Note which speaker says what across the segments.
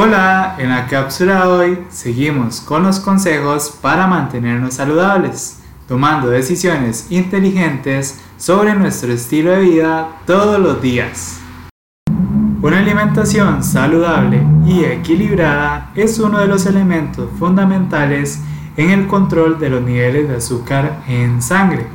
Speaker 1: Hola, en la cápsula de hoy seguimos con los consejos para mantenernos saludables, tomando decisiones inteligentes sobre nuestro estilo de vida todos los días. Una alimentación saludable y equilibrada es uno de los elementos fundamentales en el control de los niveles de azúcar en sangre.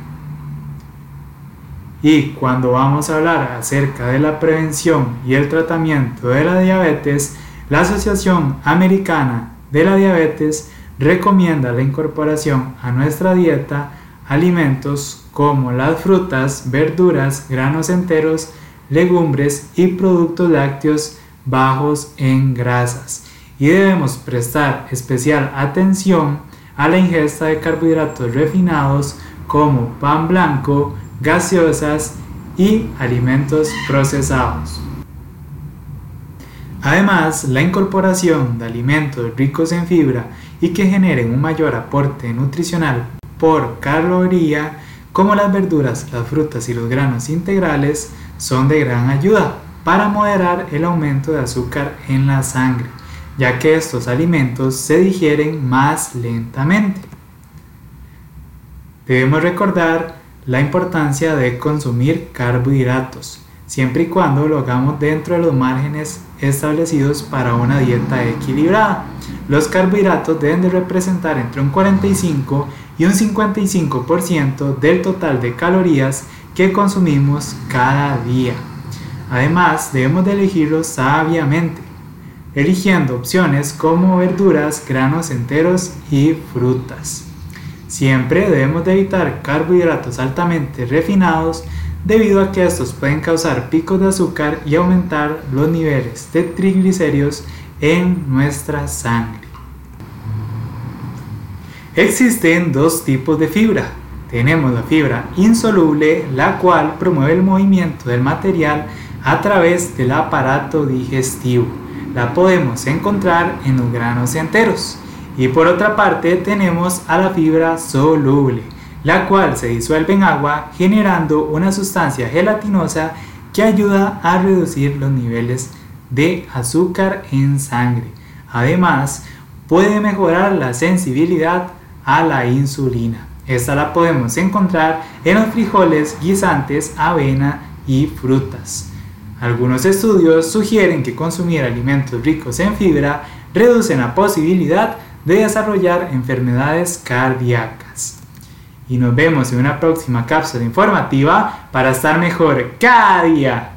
Speaker 1: Y cuando vamos a hablar acerca de la prevención y el tratamiento de la diabetes, la Asociación Americana de la Diabetes recomienda la incorporación a nuestra dieta alimentos como las frutas, verduras, granos enteros, legumbres y productos lácteos bajos en grasas. Y debemos prestar especial atención a la ingesta de carbohidratos refinados como pan blanco, gaseosas y alimentos procesados. Además, la incorporación de alimentos ricos en fibra y que generen un mayor aporte nutricional por caloría, como las verduras, las frutas y los granos integrales, son de gran ayuda para moderar el aumento de azúcar en la sangre, ya que estos alimentos se digieren más lentamente. Debemos recordar la importancia de consumir carbohidratos, siempre y cuando lo hagamos dentro de los márgenes establecidos para una dieta equilibrada. Los carbohidratos deben de representar entre un 45 y un 55% del total de calorías que consumimos cada día. Además, debemos de elegirlos sabiamente, eligiendo opciones como verduras, granos enteros y frutas. Siempre debemos de evitar carbohidratos altamente refinados debido a que estos pueden causar picos de azúcar y aumentar los niveles de triglicéridos en nuestra sangre. Existen dos tipos de fibra. Tenemos la fibra insoluble, la cual promueve el movimiento del material a través del aparato digestivo. La podemos encontrar en los granos enteros. Y por otra parte tenemos a la fibra soluble, la cual se disuelve en agua generando una sustancia gelatinosa que ayuda a reducir los niveles de azúcar en sangre. Además, puede mejorar la sensibilidad a la insulina. Esta la podemos encontrar en los frijoles, guisantes, avena y frutas. Algunos estudios sugieren que consumir alimentos ricos en fibra reducen la posibilidad de desarrollar enfermedades cardíacas. Y nos vemos en una próxima cápsula informativa para estar mejor cada día.